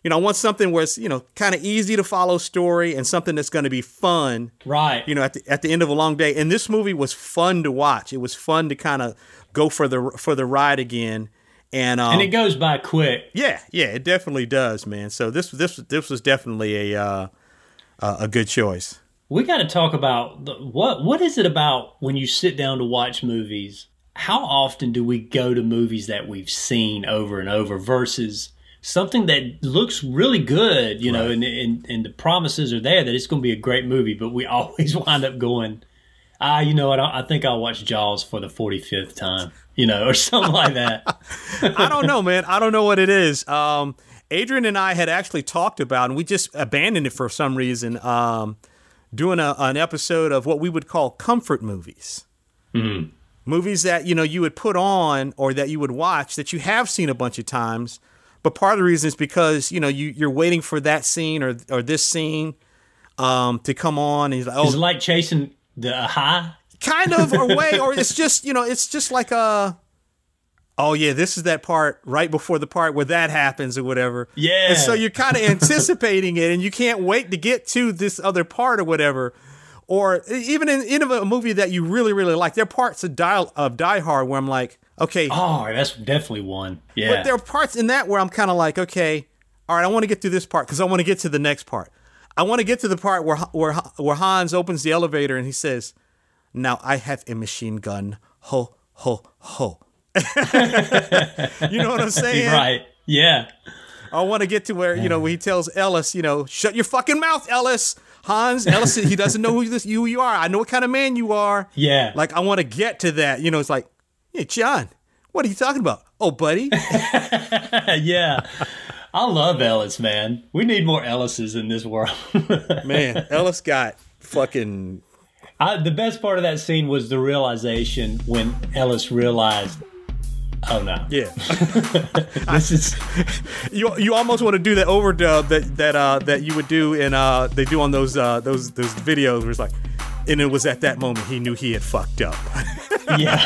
You know, I want something where it's you know kind of easy to follow story and something that's going to be fun Right. you know, at the at the end of a long day. And this movie was fun to watch. It was fun to kind of go for the for the ride again. And, um, and it goes by quick. yeah, yeah, it definitely does, man. So this this this was definitely a uh, a good choice. We got to talk about the, what what is it about when you sit down to watch movies? How often do we go to movies that we've seen over and over versus something that looks really good, you know, and, and and the promises are there that it's going to be a great movie, but we always wind up going, ah, you know what? I, I think I'll watch Jaws for the forty fifth time, you know, or something like that. I don't know, man. I don't know what it is. Um, Adrian and I had actually talked about, and we just abandoned it for some reason. Um, doing a, an episode of what we would call comfort movies. Movies that you know you would put on or that you would watch that you have seen a bunch of times, but part of the reason is because you know you you're waiting for that scene or or this scene um, to come on. And he's like, oh, It's like chasing the high. kind of or way or it's just you know it's just like a oh yeah this is that part right before the part where that happens or whatever Yeah. and so you're kind of anticipating it and you can't wait to get to this other part or whatever or even in, in a movie that you really really like there are parts of die of die hard where i'm like okay Oh, that's definitely one. Yeah. but there are parts in that where i'm kind of like okay all right i want to get through this part because i want to get to the next part i want to get to the part where where where hans opens the elevator and he says now I have a machine gun. Ho, ho, ho. you know what I'm saying? right. Yeah. I want to get to where, you know, he tells Ellis, you know, shut your fucking mouth, Ellis. Hans, Ellis, he doesn't know who this you, you are. I know what kind of man you are. Yeah. Like, I want to get to that. You know, it's like, hey, John, what are you talking about? Oh, buddy. yeah. I love Ellis, man. We need more Ellises in this world. Man, Ellis got fucking. I, the best part of that scene was the realization when Ellis realized, oh no, Yeah. this is you you almost want to do that overdub that that uh that you would do in uh they do on those uh those those videos where it's like and it was at that moment he knew he had fucked up. yeah.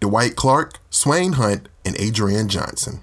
Dwight Clark, Swain Hunt, and Adrian Johnson.